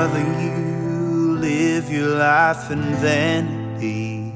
brother, you live your life in vanity.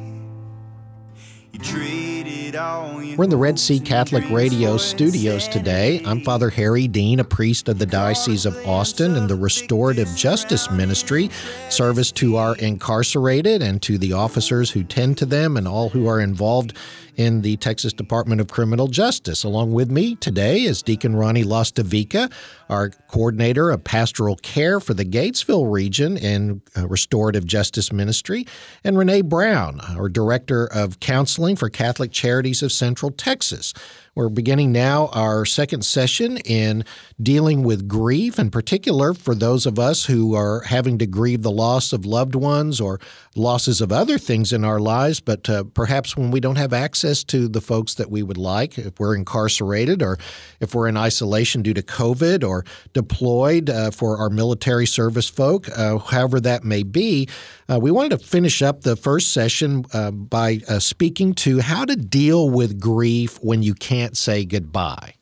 You traded all We're in the Red Sea Catholic Radio studios today. I'm Father Harry Dean, a priest of the Diocese of Austin and the Restorative Justice Ministry, service to our incarcerated and to the officers who tend to them and all who are involved in the Texas Department of Criminal Justice. Along with me today is Deacon Ronnie Lostavica, our coordinator of pastoral care for the Gatesville region in uh, Restorative Justice Ministry, and Renee Brown, our director of counseling for Catholic Charities of Central Texas. We're beginning now our second session in dealing with grief, in particular for those of us who are having to grieve the loss of loved ones or losses of other things in our lives, but uh, perhaps when we don't have access to the folks that we would like, if we're incarcerated or if we're in isolation due to COVID or deployed uh, for our military service folk, uh, however that may be. Uh, we wanted to finish up the first session uh, by uh, speaking to how to deal with grief when you can't say goodbye.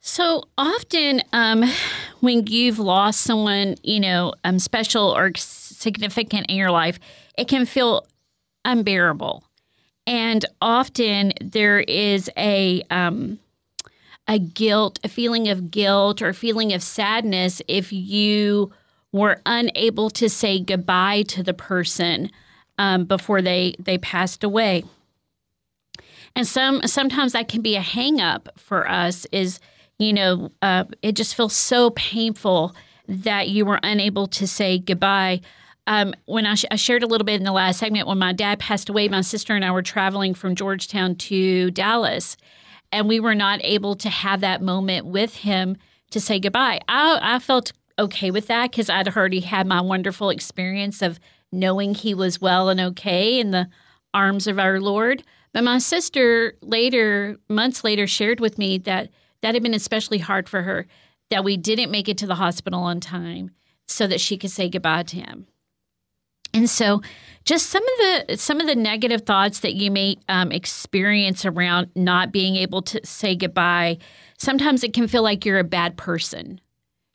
So often, um, when you've lost someone, you know, um, special or significant in your life, it can feel unbearable, and often there is a um, a guilt, a feeling of guilt, or a feeling of sadness if you were unable to say goodbye to the person um, before they they passed away. And some sometimes that can be a hang up for us is you know, uh, it just feels so painful that you were unable to say goodbye. Um, when I, sh- I, shared a little bit in the last segment, when my dad passed away, my sister and I were traveling from Georgetown to Dallas, and we were not able to have that moment with him to say goodbye. I, I felt okay with that because I'd already had my wonderful experience of knowing he was well and okay in the arms of our Lord. But my sister later, months later, shared with me that that had been especially hard for her that we didn't make it to the hospital on time so that she could say goodbye to him. And so, just some of the some of the negative thoughts that you may um, experience around not being able to say goodbye. Sometimes it can feel like you're a bad person.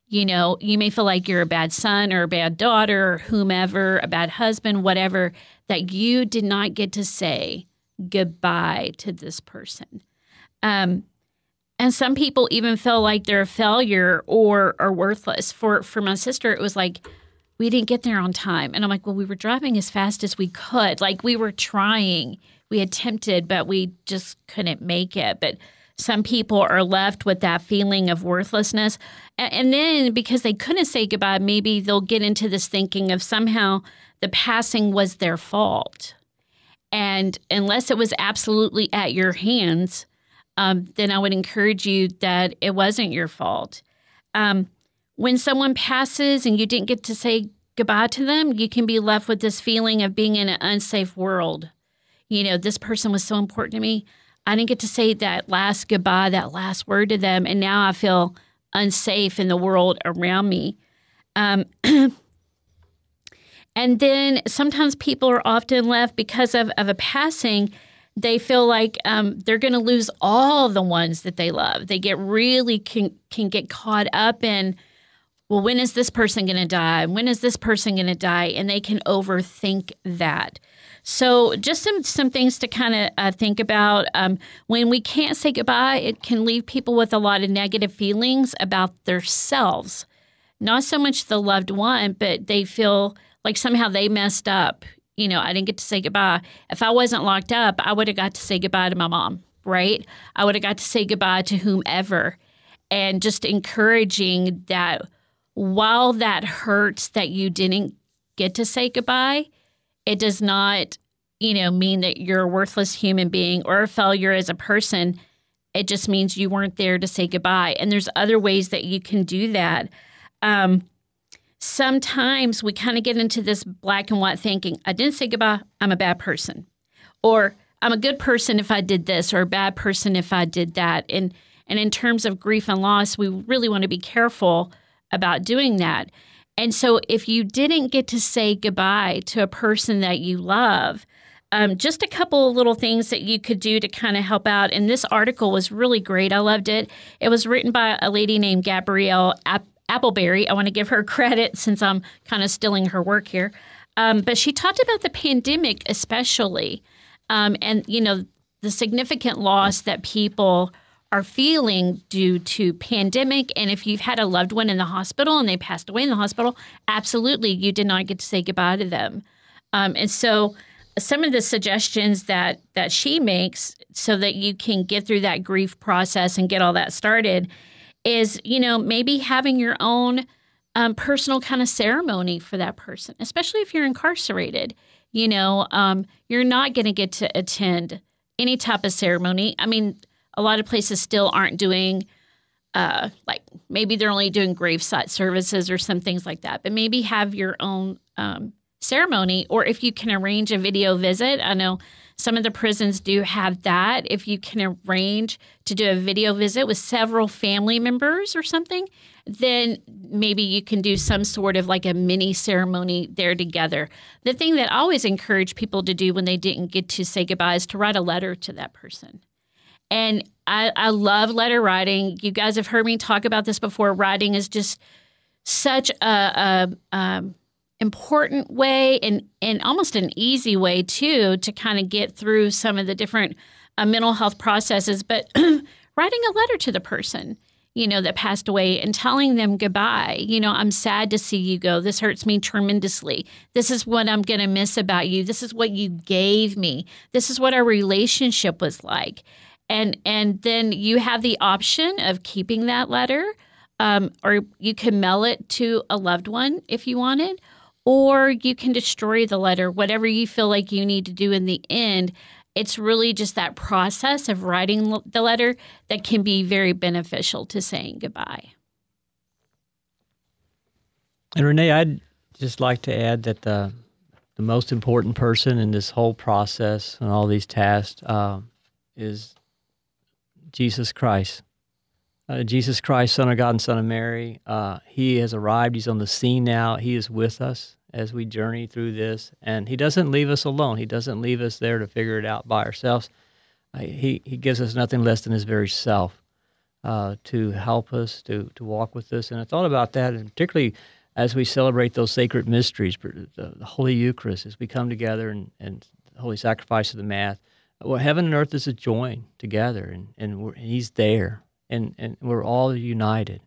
You know, you may feel like you're a bad son or a bad daughter or whomever, a bad husband, whatever, that you did not get to say goodbye to this person. Um, and some people even feel like they're a failure or are worthless. For for my sister, it was like we didn't get there on time, and I'm like, well, we were driving as fast as we could. Like we were trying, we attempted, but we just couldn't make it. But some people are left with that feeling of worthlessness, and then because they couldn't say goodbye, maybe they'll get into this thinking of somehow the passing was their fault, and unless it was absolutely at your hands um, then I would encourage you that it wasn't your fault. Um, when someone passes and you didn't get to say goodbye to them, you can be left with this feeling of being in an unsafe world. You know, this person was so important to me. I didn't get to say that last goodbye, that last word to them, and now I feel unsafe in the world around me. Um, and then sometimes people are often left because of, of a passing they feel like um, they're going to lose all the ones that they love. They get really can can get caught up in, well, when is this person going to die? When is this person going to die? And they can overthink that. So, just some some things to kind of uh, think about. Um, when we can't say goodbye, it can leave people with a lot of negative feelings about themselves. Not so much the loved one, but they feel like somehow they messed up you know, I didn't get to say goodbye. If I wasn't locked up, I would have got to say goodbye to my mom, right? I would have got to say goodbye to whomever. And just encouraging that while that hurts that you didn't get to say goodbye, it does not, you know, mean that you're a worthless human being or a failure as a person. It just means you weren't there to say goodbye. And there's other ways that you can do that. Um, sometimes we kind of get into this black and white thinking I didn't say goodbye, I'm a bad person. Or I'm a good person if I did this, or a bad person if I did that. And, and in terms of grief and loss, we really want to be careful about doing that. And so if you didn't get to say goodbye to a person that you love, um, just a couple of little things that you could do to kind of help out. And this article was really great. I loved it. It was written by a lady named Gabrielle Appleberry. I want to give her credit since I'm kind of stealing her work here. Um, but she talked about the pandemic, especially, um, and you know the significant loss that people are feeling due to pandemic and if you've had a loved one in the hospital and they passed away in the hospital absolutely you did not get to say goodbye to them um, and so some of the suggestions that that she makes so that you can get through that grief process and get all that started is you know maybe having your own um, personal kind of ceremony for that person especially if you're incarcerated you know um, you're not going to get to attend any type of ceremony. I mean a lot of places still aren't doing uh, like maybe they're only doing gravesite services or some things like that but maybe have your own um, ceremony or if you can arrange a video visit. I know some of the prisons do have that if you can arrange to do a video visit with several family members or something then maybe you can do some sort of like a mini ceremony there together the thing that i always encourage people to do when they didn't get to say goodbye is to write a letter to that person and I, I love letter writing. You guys have heard me talk about this before. Writing is just such a, a, a important way and, and almost an easy way too to kind of get through some of the different uh, mental health processes. But writing a letter to the person, you know, that passed away and telling them goodbye. You know, I'm sad to see you go. This hurts me tremendously. This is what I'm going to miss about you. This is what you gave me. This is what our relationship was like and and then you have the option of keeping that letter um, or you can mail it to a loved one if you wanted or you can destroy the letter whatever you feel like you need to do in the end it's really just that process of writing the letter that can be very beneficial to saying goodbye and renee i'd just like to add that the the most important person in this whole process and all these tasks uh, is Jesus Christ. Uh, Jesus Christ, Son of God and Son of Mary, uh, He has arrived. He's on the scene now. He is with us as we journey through this. And He doesn't leave us alone. He doesn't leave us there to figure it out by ourselves. Uh, he, he gives us nothing less than His very self uh, to help us, to, to walk with us. And I thought about that, and particularly as we celebrate those sacred mysteries, the, the Holy Eucharist, as we come together and, and the Holy Sacrifice of the Mass well, heaven and earth is a join together, and and He's there, and and we're all united.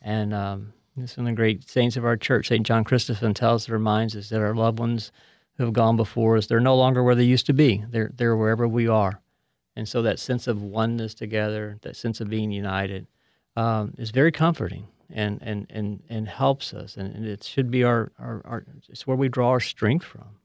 And um, some of the great saints of our church, Saint John Chrysostom, tells reminds us that our loved ones who have gone before us, they're no longer where they used to be. They're they're wherever we are, and so that sense of oneness together, that sense of being united, um, is very comforting and and and and helps us, and, and it should be our, our our it's where we draw our strength from.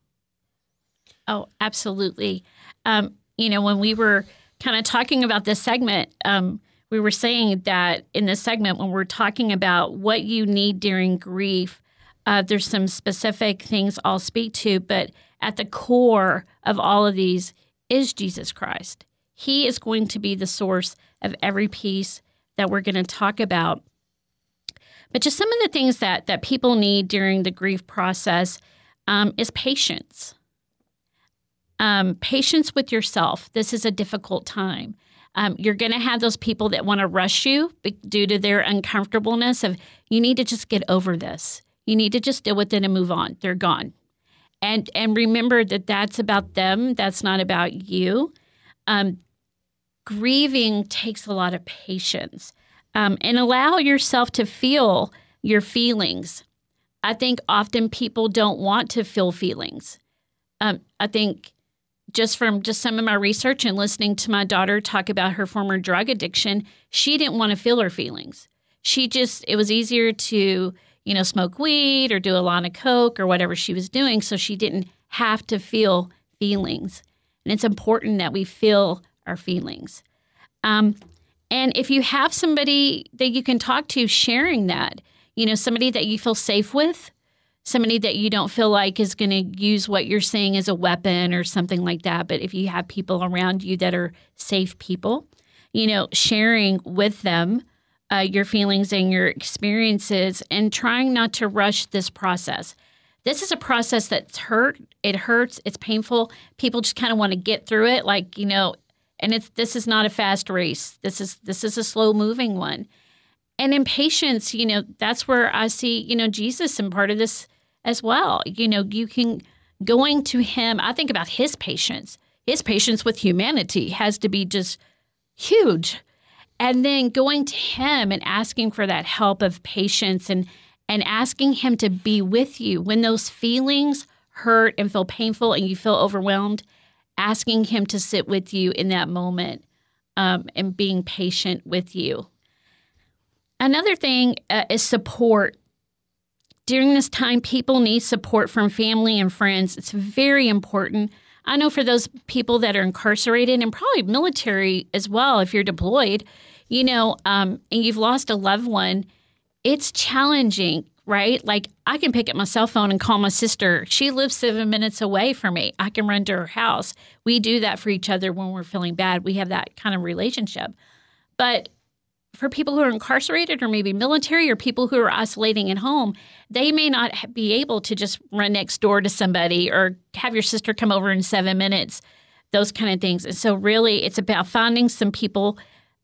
Oh, absolutely. Um, you know, when we were kind of talking about this segment, um, we were saying that in this segment, when we're talking about what you need during grief, uh, there's some specific things I'll speak to, but at the core of all of these is Jesus Christ. He is going to be the source of every piece that we're going to talk about. But just some of the things that that people need during the grief process um, is patience. Um, patience with yourself. This is a difficult time. Um, you're going to have those people that want to rush you due to their uncomfortableness of you need to just get over this. You need to just deal with it and move on. They're gone. And and remember that that's about them. That's not about you. Um, grieving takes a lot of patience. Um, and allow yourself to feel your feelings. I think often people don't want to feel feelings. Um, I think just from just some of my research and listening to my daughter talk about her former drug addiction, she didn't want to feel her feelings. She just it was easier to, you know, smoke weed or do a lot of coke or whatever she was doing so she didn't have to feel feelings. And it's important that we feel our feelings. Um, and if you have somebody that you can talk to sharing that, you know, somebody that you feel safe with, somebody that you don't feel like is going to use what you're saying as a weapon or something like that. But if you have people around you that are safe people, you know, sharing with them uh, your feelings and your experiences and trying not to rush this process. This is a process that's hurt. It hurts. It's painful. People just kind of want to get through it, like you know. And it's this is not a fast race. This is this is a slow moving one. and in patience, you know, that's where I see, you know, Jesus and part of this as well. You know, you can going to him, I think about his patience. His patience with humanity has to be just huge. And then going to him and asking for that help of patience and and asking him to be with you when those feelings hurt and feel painful and you feel overwhelmed, asking him to sit with you in that moment um, and being patient with you. Another thing uh, is support. During this time, people need support from family and friends. It's very important. I know for those people that are incarcerated and probably military as well, if you're deployed, you know, um, and you've lost a loved one, it's challenging, right? Like I can pick up my cell phone and call my sister. She lives seven minutes away from me. I can run to her house. We do that for each other when we're feeling bad. We have that kind of relationship. But for people who are incarcerated or maybe military or people who are isolating at home, they may not be able to just run next door to somebody or have your sister come over in seven minutes, those kind of things. And so, really, it's about finding some people,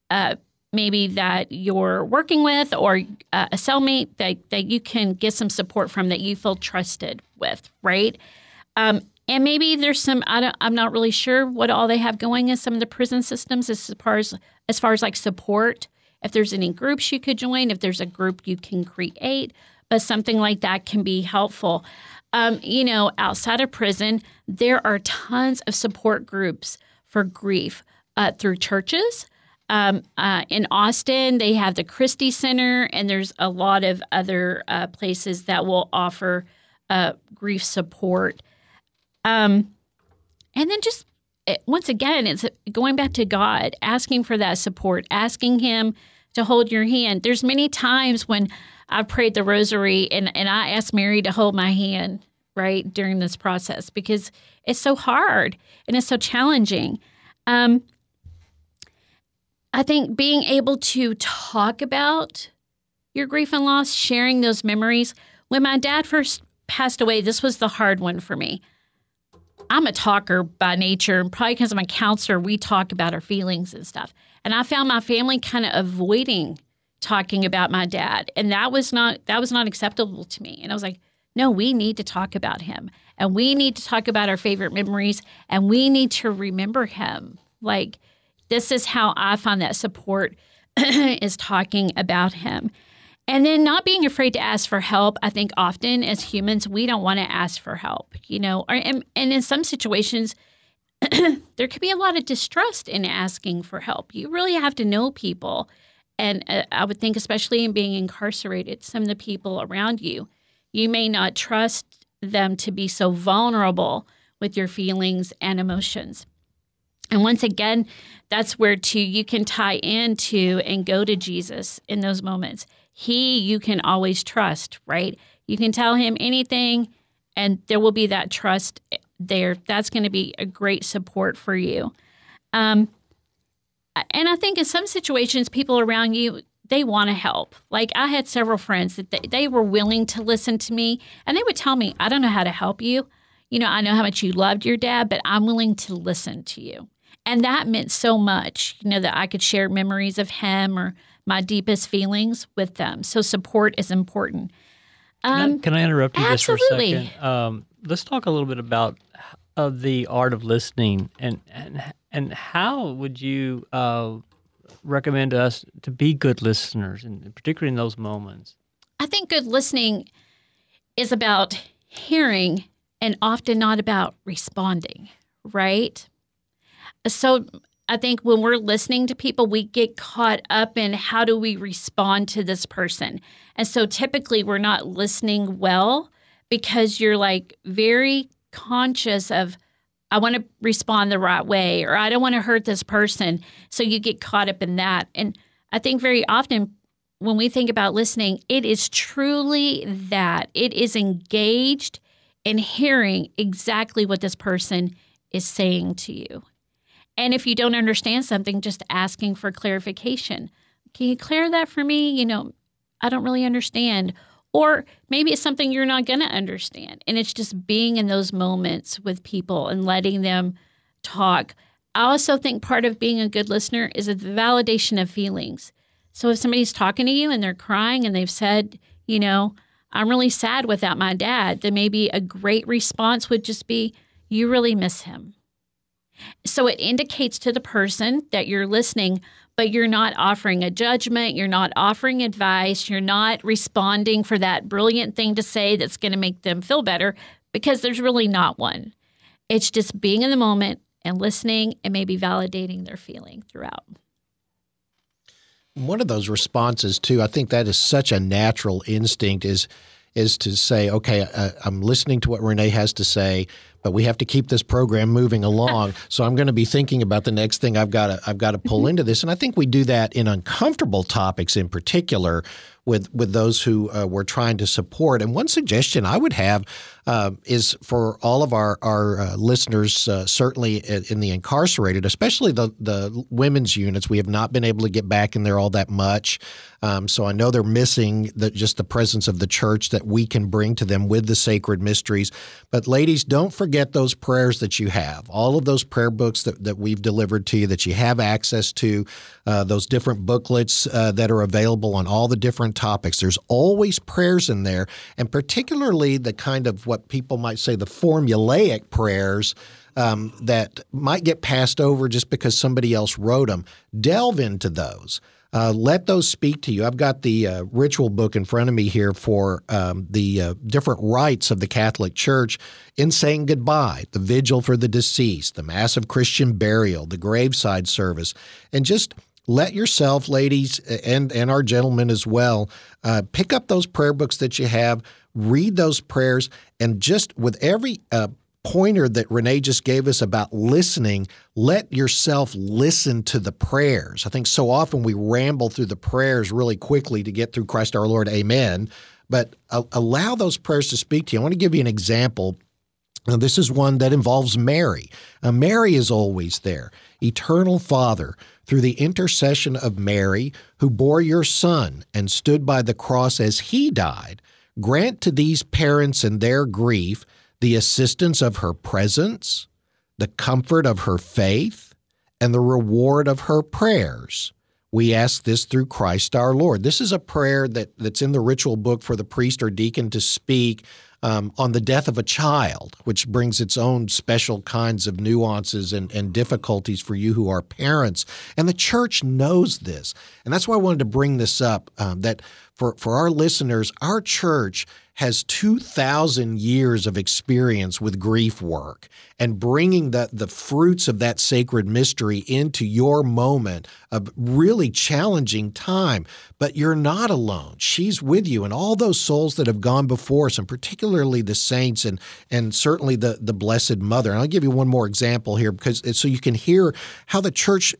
uh, maybe that you're working with or uh, a cellmate that, that you can get some support from that you feel trusted with, right? Um, and maybe there's some I I'm not really sure what all they have going in some of the prison systems as far as as far as like support if there's any groups you could join, if there's a group you can create, but something like that can be helpful. Um, you know, outside of prison, there are tons of support groups for grief uh, through churches. Um, uh, in Austin, they have the Christi Center, and there's a lot of other uh, places that will offer uh, grief support. Um, and then just once again, it's going back to God, asking for that support, asking Him to hold your hand. There's many times when I've prayed the rosary and, and I asked Mary to hold my hand, right, during this process because it's so hard and it's so challenging. Um, I think being able to talk about your grief and loss, sharing those memories. When my dad first passed away, this was the hard one for me. I'm a talker by nature, and probably because I'm a counselor, we talk about our feelings and stuff. And I found my family kind of avoiding talking about my dad, and that was not that was not acceptable to me. And I was like, no, we need to talk about him, and we need to talk about our favorite memories, and we need to remember him. Like this is how I find that support is talking about him. And then not being afraid to ask for help. I think often as humans, we don't want to ask for help, you know, and, and in some situations, there could be a lot of distrust in asking for help. You really have to know people. And uh, I would think, especially in being incarcerated, some of the people around you, you may not trust them to be so vulnerable with your feelings and emotions. And once again, that's where too you can tie into and go to Jesus in those moments. He you can always trust, right? You can tell him anything and there will be that trust there. That's going to be a great support for you. Um, and I think in some situations, people around you, they want to help. Like I had several friends that they, they were willing to listen to me and they would tell me, I don't know how to help you. You know, I know how much you loved your dad, but I'm willing to listen to you. And that meant so much, you know, that I could share memories of him or my deepest feelings with them. So support is important. Um, can, I, um, can, I, interrupt you absolutely. just for a second? Um, let's talk a little bit about of the art of listening and and and how would you uh, recommend us to be good listeners, and particularly in those moments. I think good listening is about hearing and often not about responding, right? So I think when we're listening to people, we get caught up in how do we respond to this person. And so typically we're not listening well because you're like very conscious of, I want to respond the right way or I don't want to hurt this person. So you get caught up in that. And I think very often when we think about listening, it is truly that it is engaged in hearing exactly what this person is saying to you. And if you don't understand something, just asking for clarification. Can you clear that for me? You know, I don't really understand. Or maybe it's something you're not going to understand. And it's just being in those moments with people and letting them talk. I also think part of being a good listener is the validation of feelings. So if somebody's talking to you and they're crying and they've said, you know, I'm really sad without my dad, then maybe a great response would just be, you really miss him. So it indicates to the person that you're listening, but you're not offering a judgment, you're not offering advice, you're not responding for that brilliant thing to say that's going to make them feel better because there's really not one. It's just being in the moment and listening and maybe validating their feeling throughout. One of those responses too, I think that is such a natural instinct is is to say, okay, uh, I'm listening to what Renee has to say, but we have to keep this program moving along. so I'm going to be thinking about the next thing I've got to I've got to pull mm-hmm. into this, and I think we do that in uncomfortable topics in particular with with those who uh, we're trying to support. And one suggestion I would have uh, is for all of our our uh, listeners, uh, certainly in, in, the incarcerated, especially the the women's units. We have not been able to get back in there all that much, um, so I know they're missing the, just the presence of the church that we can bring to them with the sacred mysteries. But ladies, don't forget those prayers that you have. All of those prayer books that that we've delivered to you that you have access to, uh, those different booklets uh, that are available on all the different topics. There's always prayers in there, and particularly the kind of what people might say the formulaic prayers. Um, that might get passed over just because somebody else wrote them. Delve into those. Uh, let those speak to you. I've got the uh, ritual book in front of me here for um, the uh, different rites of the Catholic Church in saying goodbye, the vigil for the deceased, the Mass of Christian burial, the graveside service, and just let yourself, ladies, and and our gentlemen as well, uh, pick up those prayer books that you have, read those prayers, and just with every uh, pointer that Renee just gave us about listening, let yourself listen to the prayers. I think so often we ramble through the prayers really quickly to get through Christ our Lord, Amen. But uh, allow those prayers to speak to you. I want to give you an example. Now, this is one that involves Mary. Uh, Mary is always there. Eternal Father, through the intercession of Mary, who bore your Son and stood by the cross as he died, grant to these parents in their grief the assistance of her presence, the comfort of her faith, and the reward of her prayers. We ask this through Christ our Lord. This is a prayer that, that's in the ritual book for the priest or deacon to speak um, on the death of a child, which brings its own special kinds of nuances and, and difficulties for you who are parents. And the church knows this. And that's why I wanted to bring this up um, that for, for our listeners, our church has 2,000 years of experience with grief work and bringing the, the fruits of that sacred mystery into your moment of really challenging time. But you're not alone. She's with you, and all those souls that have gone before us, and particularly the saints and, and certainly the, the Blessed Mother. And I'll give you one more example here because so you can hear how the church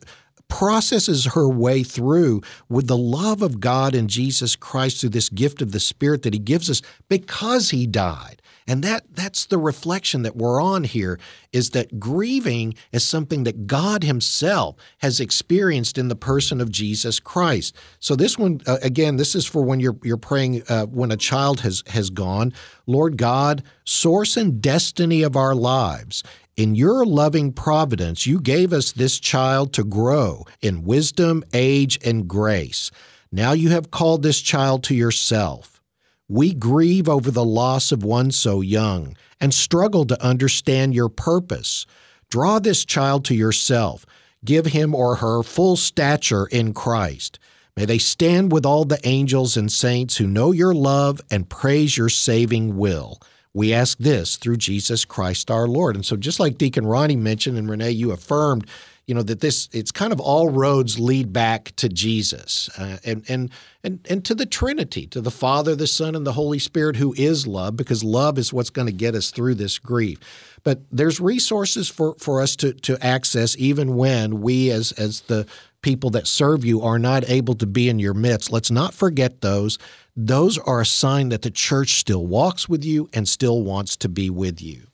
processes her way through with the love of God and Jesus Christ through this gift of the Spirit that He gives us because He died. And that that's the reflection that we're on here is that grieving is something that God himself has experienced in the person of Jesus Christ. So this one uh, again this is for when you're you're praying uh, when a child has has gone, Lord God, source and destiny of our lives, in your loving providence, you gave us this child to grow in wisdom, age, and grace. Now you have called this child to yourself. We grieve over the loss of one so young and struggle to understand your purpose. Draw this child to yourself. Give him or her full stature in Christ. May they stand with all the angels and saints who know your love and praise your saving will. We ask this through Jesus Christ our Lord. And so, just like Deacon Ronnie mentioned, and Renee, you affirmed, you know that this it's kind of all roads lead back to Jesus uh, and and and and to the Trinity, to the Father, the Son, and the Holy Spirit, who is love, because love is what's going to get us through this grief. But there's resources for for us to to access, even when we, as as the people that serve you, are not able to be in your midst. Let's not forget those those are a sign that the church still walks with you and still wants to be with you.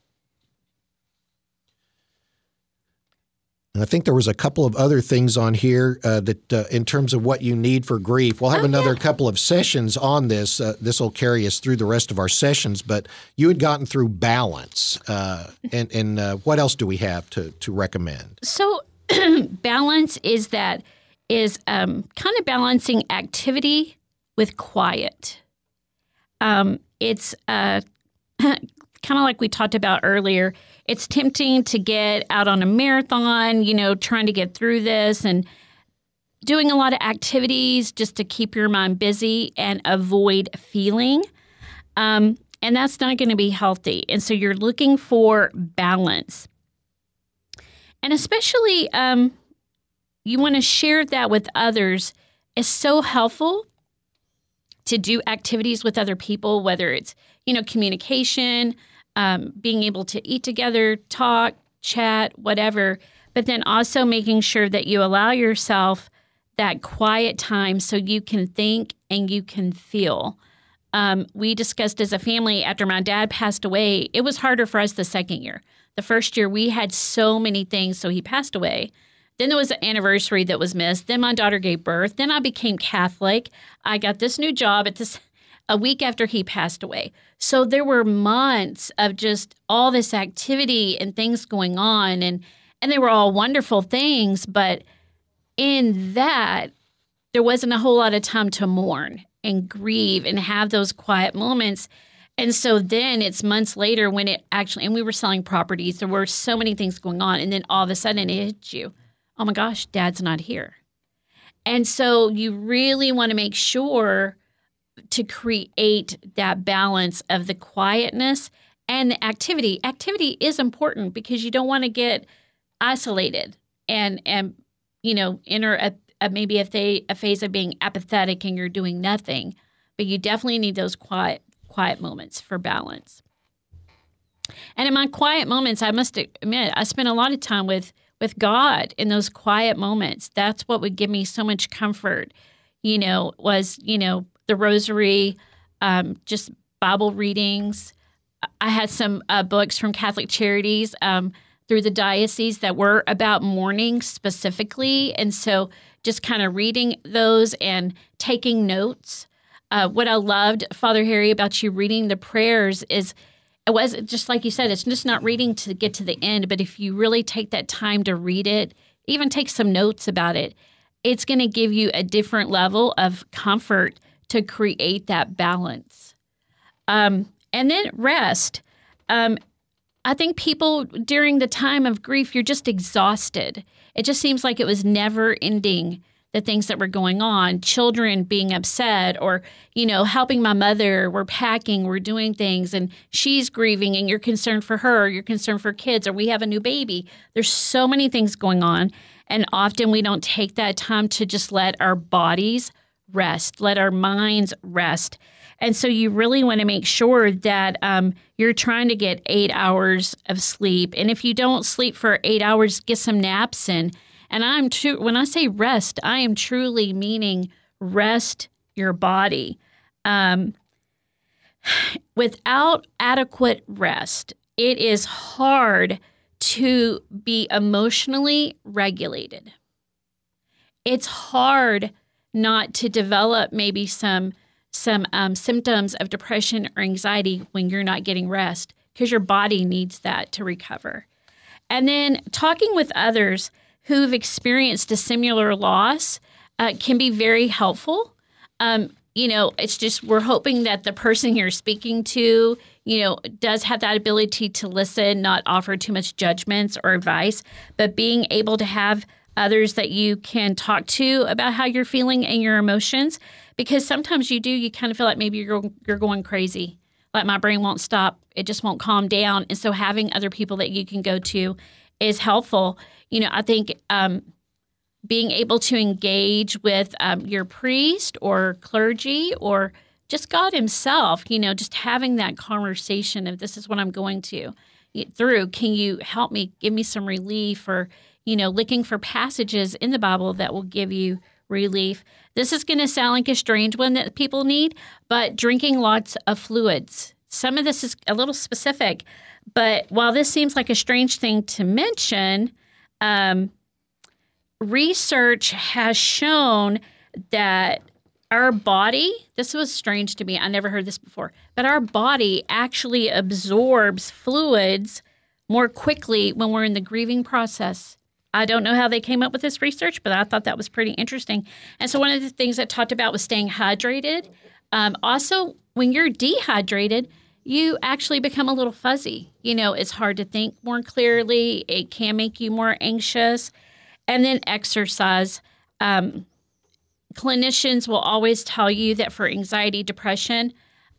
And I think there was a couple of other things on here uh, that, uh, in terms of what you need for grief, we'll have oh, another yeah. couple of sessions on this. Uh, this will carry us through the rest of our sessions. But you had gotten through balance, uh, and and uh, what else do we have to to recommend? So, balance is that is um, kind of balancing activity with quiet. Um, it's uh, kind of like we talked about earlier. It's tempting to get out on a marathon, you know, trying to get through this and doing a lot of activities just to keep your mind busy and avoid feeling. Um, and that's not going to be healthy. And so you're looking for balance. And especially, um, you want to share that with others. is so helpful to do activities with other people, whether it's, you know, communication, um, being able to eat together, talk, chat, whatever, but then also making sure that you allow yourself that quiet time so you can think and you can feel. Um, we discussed as a family after my dad passed away, it was harder for us the second year. The first year, we had so many things, so he passed away. Then there was an anniversary that was missed. Then my daughter gave birth. Then I became Catholic. I got this new job at this a week after he passed away. So there were months of just all this activity and things going on and and they were all wonderful things, but in that there wasn't a whole lot of time to mourn and grieve and have those quiet moments. And so then it's months later when it actually, and we were selling properties, there were so many things going on. And then all of a sudden it hits you oh my gosh, dad's not here. And so you really want to make sure to create that balance of the quietness and the activity. Activity is important because you don't want to get isolated and and you know enter a, a maybe a phase of being apathetic and you're doing nothing. But you definitely need those quiet quiet moments for balance. And in my quiet moments, I must admit, I spend a lot of time with with God in those quiet moments. That's what would give me so much comfort. You know, was you know the rosary, um, just Bible readings. I had some uh, books from Catholic Charities um, through the diocese that were about mourning specifically, and so just kind of reading those and taking notes. Uh, what I loved, Father Harry, about you reading the prayers is it was just like you said, it's just not reading to get to the end, but if you really take that time to read it, even take some notes about it, it's going to give you a different level of comfort to create that balance. Um, and then rest. Um, I think people during the time of grief, you're just exhausted. It just seems like it was never ending the things that were going on children being upset or you know helping my mother we're packing we're doing things and she's grieving and you're concerned for her you're concerned for kids or we have a new baby. There's so many things going on and often we don't take that time to just let our bodies rest let our minds rest. And so you really want to make sure that um, you're trying to get eight hours of sleep and if you don't sleep for eight hours get some naps in and I'm true when I say rest, I am truly meaning rest your body. Um, without adequate rest, it is hard to be emotionally regulated. It's hard not to develop maybe some some um, symptoms of depression or anxiety when you're not getting rest because your body needs that to recover. And then talking with others, who've experienced a similar loss uh, can be very helpful. Um, you know, it's just we're hoping that the person you're speaking to, you know, does have that ability to listen, not offer too much judgments or advice, but being able to have others that you can talk to about how you're feeling and your emotions. Because sometimes you do, you kind of feel like maybe you're you're going crazy, like my brain won't stop, it just won't calm down. And so having other people that you can go to is helpful you know, I think um, being able to engage with um, your priest or clergy or just God Himself, you know, just having that conversation of this is what I'm going to through. Can you help me, give me some relief, or you know, looking for passages in the Bible that will give you relief. This is going to sound like a strange one that people need, but drinking lots of fluids. Some of this is a little specific, but while this seems like a strange thing to mention, um, research has shown that our body, this was strange to me, I never heard this before, but our body actually absorbs fluids more quickly when we're in the grieving process I don't know how they came up with this research, but I thought that was pretty interesting. And so, one of the things I talked about was staying hydrated. Um, also, when you're dehydrated, you actually become a little fuzzy. You know, it's hard to think more clearly, it can make you more anxious. And then exercise. Um, clinicians will always tell you that for anxiety, depression,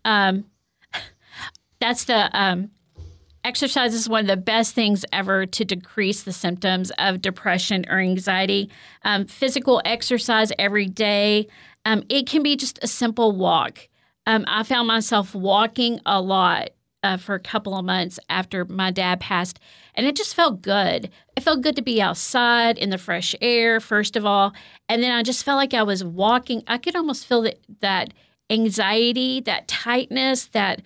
um, that's the um, exercise is one of the best things ever to decrease the symptoms of depression or anxiety. Um, physical exercise every day. Um, it can be just a simple walk. Um, I found myself walking a lot uh, for a couple of months after my dad passed, and it just felt good. It felt good to be outside in the fresh air, first of all, and then I just felt like I was walking. I could almost feel that that anxiety, that tightness, that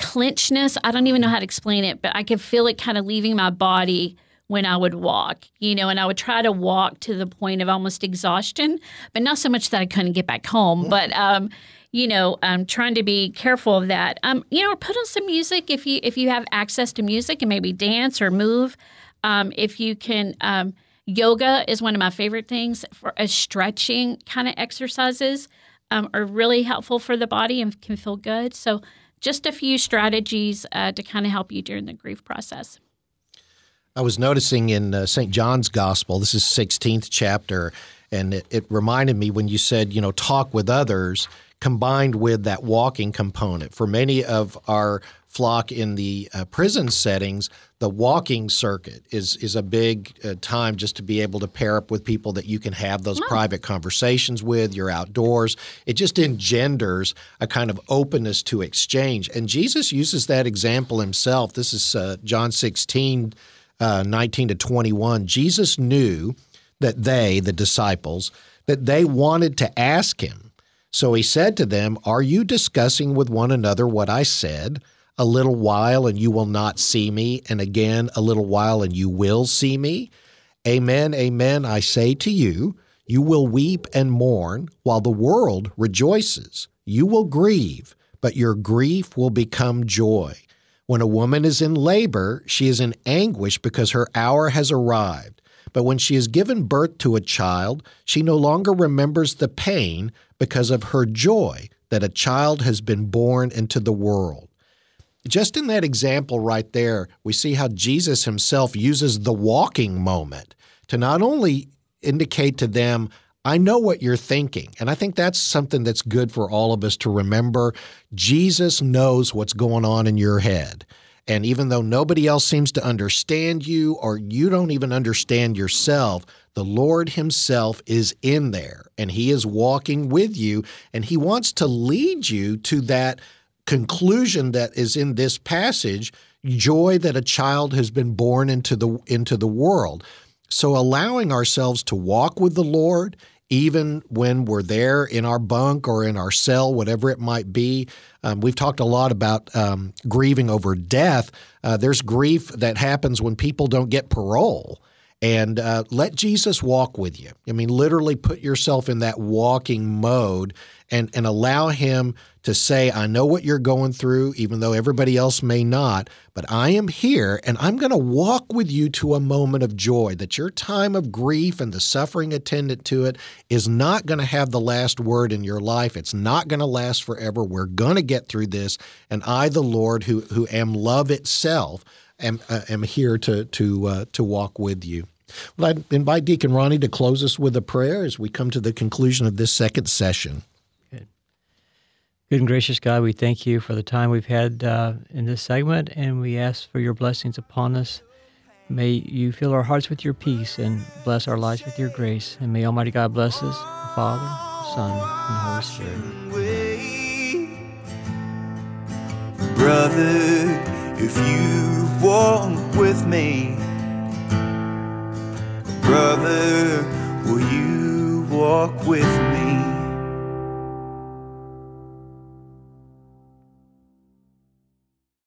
clenchness. I don't even know how to explain it, but I could feel it kind of leaving my body when I would walk, you know, and I would try to walk to the point of almost exhaustion, but not so much that I couldn't get back home, but um, you know, um, trying to be careful of that. Um, you know, put on some music if you if you have access to music and maybe dance or move. Um, if you can, um, yoga is one of my favorite things for a stretching kind of exercises um, are really helpful for the body and can feel good. So just a few strategies uh, to kind of help you during the grief process. I was noticing in uh, St. John's Gospel, this is 16th chapter, and it, it, reminded me when you said, you know, talk with others combined with that walking component. For many of our flock in the uh, prison settings, the walking circuit is is a big uh, time just to be able to pair up with people that you can have those private conversations with. You're outdoors. It just engenders a kind of openness to exchange. And Jesus uses that example himself. This is uh, John 16 uh, 19 to 21, Jesus knew that they, the disciples, that they wanted to ask him. So he said to them, Are you discussing with one another what I said? A little while and you will not see me, and again a little while and you will see me? Amen, amen, I say to you, you will weep and mourn while the world rejoices. You will grieve, but your grief will become joy. When a woman is in labor, she is in anguish because her hour has arrived. But when she has given birth to a child, she no longer remembers the pain because of her joy that a child has been born into the world. Just in that example right there, we see how Jesus himself uses the walking moment to not only indicate to them, I know what you're thinking. And I think that's something that's good for all of us to remember. Jesus knows what's going on in your head. And even though nobody else seems to understand you or you don't even understand yourself, the Lord Himself is in there and He is walking with you and He wants to lead you to that conclusion that is in this passage joy that a child has been born into the into the world so allowing ourselves to walk with the Lord even when we're there in our bunk or in our cell, whatever it might be. Um, we've talked a lot about um, grieving over death. Uh, there's grief that happens when people don't get parole. And uh, let Jesus walk with you. I mean, literally put yourself in that walking mode and, and allow Him to say, I know what you're going through, even though everybody else may not, but I am here and I'm going to walk with you to a moment of joy. That your time of grief and the suffering attendant to it is not going to have the last word in your life. It's not going to last forever. We're going to get through this. And I, the Lord, who, who am love itself, am, uh, am here to, to, uh, to walk with you. Well, I invite Deacon Ronnie to close us with a prayer as we come to the conclusion of this second session. Good and gracious God, we thank you for the time we've had uh, in this segment, and we ask for your blessings upon us. May you fill our hearts with your peace and bless our lives with your grace. And may Almighty God bless us, the Father, Son, and Holy Spirit. Brother, if you walk with me, brother, will you walk with me?